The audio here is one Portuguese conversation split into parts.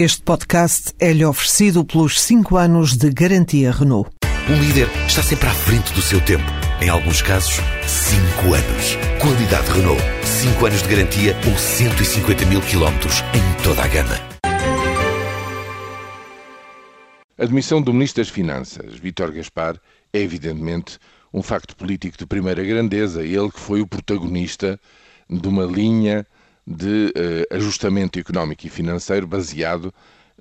Este podcast é-lhe oferecido pelos 5 anos de garantia Renault. Um líder está sempre à frente do seu tempo. Em alguns casos, 5 anos. Qualidade Renault. 5 anos de garantia ou 150 mil quilómetros em toda a gama. A demissão do Ministro das Finanças, Vítor Gaspar, é evidentemente um facto político de primeira grandeza. Ele que foi o protagonista de uma linha de uh, ajustamento económico e financeiro baseado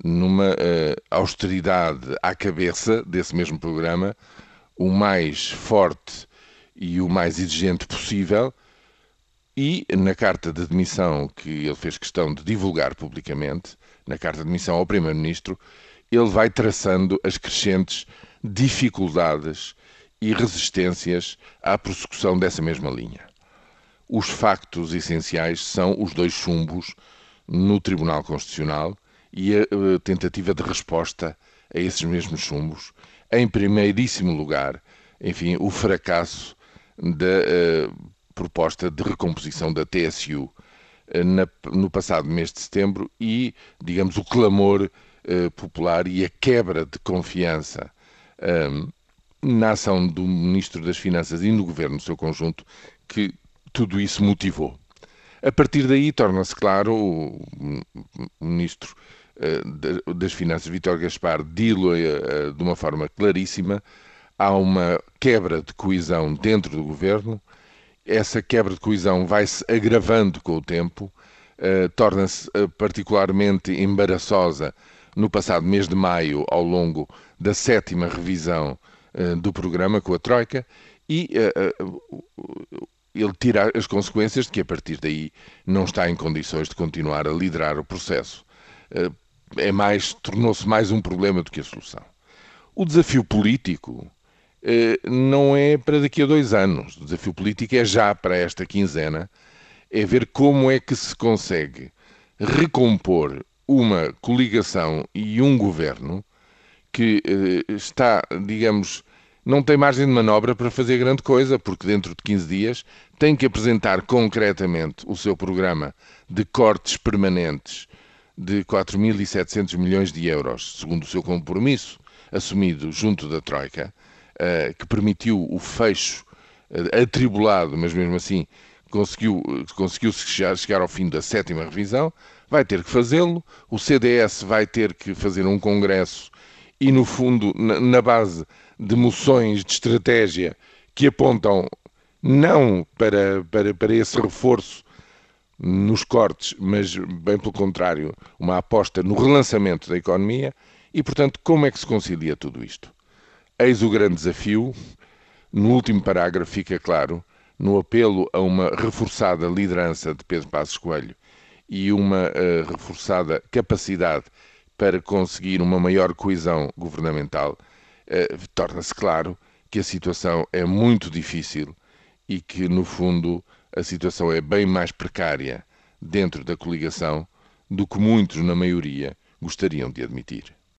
numa uh, austeridade à cabeça desse mesmo programa, o mais forte e o mais exigente possível. E na carta de demissão que ele fez questão de divulgar publicamente, na carta de demissão ao Primeiro-Ministro, ele vai traçando as crescentes dificuldades e resistências à prossecução dessa mesma linha os factos essenciais são os dois chumbos no Tribunal Constitucional e a, tentativa de resposta a esses mesmos chumbos. Em primeiríssimo lugar, enfim, o fracasso da uh, proposta de recomposição da TSU uh, na, no passado mês de setembro e, digamos, o clamor uh, popular e a quebra de confiança na ação do Ministro das Finanças e no Governo no seu conjunto que tudo isso motivou. A partir daí, torna-se claro, o Ministro eh, das Finanças, Vítor Gaspar, dilo eh, de uma forma claríssima, há uma quebra de coesão dentro do governo, essa quebra de coesão vai-se agravando com o tempo, eh, torna-se particularmente embaraçosa no passado mês de maio, ao longo da sétima revisão do programa com a Troika, e ele tira as consequências de que a partir daí não está em condições de continuar a liderar o processo. Eh, é mais, tornou-se mais um problema do que a solução. O desafio político eh, não é para daqui a dois anos. O desafio político é já para esta quinzena, é ver como é que se consegue recompor uma coligação e um governo que eh, está, digamos, não tem margem de manobra para fazer grande coisa, porque dentro de 15 dias tem que apresentar concretamente o seu programa de cortes permanentes de 4.700 milhões de euros, segundo o seu compromisso assumido junto da Troika, uh, que permitiu o fecho uh, atribulado, mas mesmo assim conseguiu, conseguiu chegar, ao fim da sétima revisão, vai ter que fazê-lo. O CDS vai ter que fazer um congresso e, no fundo, na base de moções de estratégia que apontam não para, para, para esse reforço nos cortes, mas bem pelo contrário, uma aposta no relançamento da economia. E, portanto, como é que se concilia tudo isto? Eis o grande desafio. No último parágrafo fica claro, no apelo a uma reforçada liderança de Pedro Passos Coelho e uma uh, reforçada capacidade para conseguir uma maior coesão governamental, torna-se claro que a situação é muito difícil e que, no fundo, a situação é bem mais precária dentro da coligação do que muitos, na maioria, gostariam de admitir.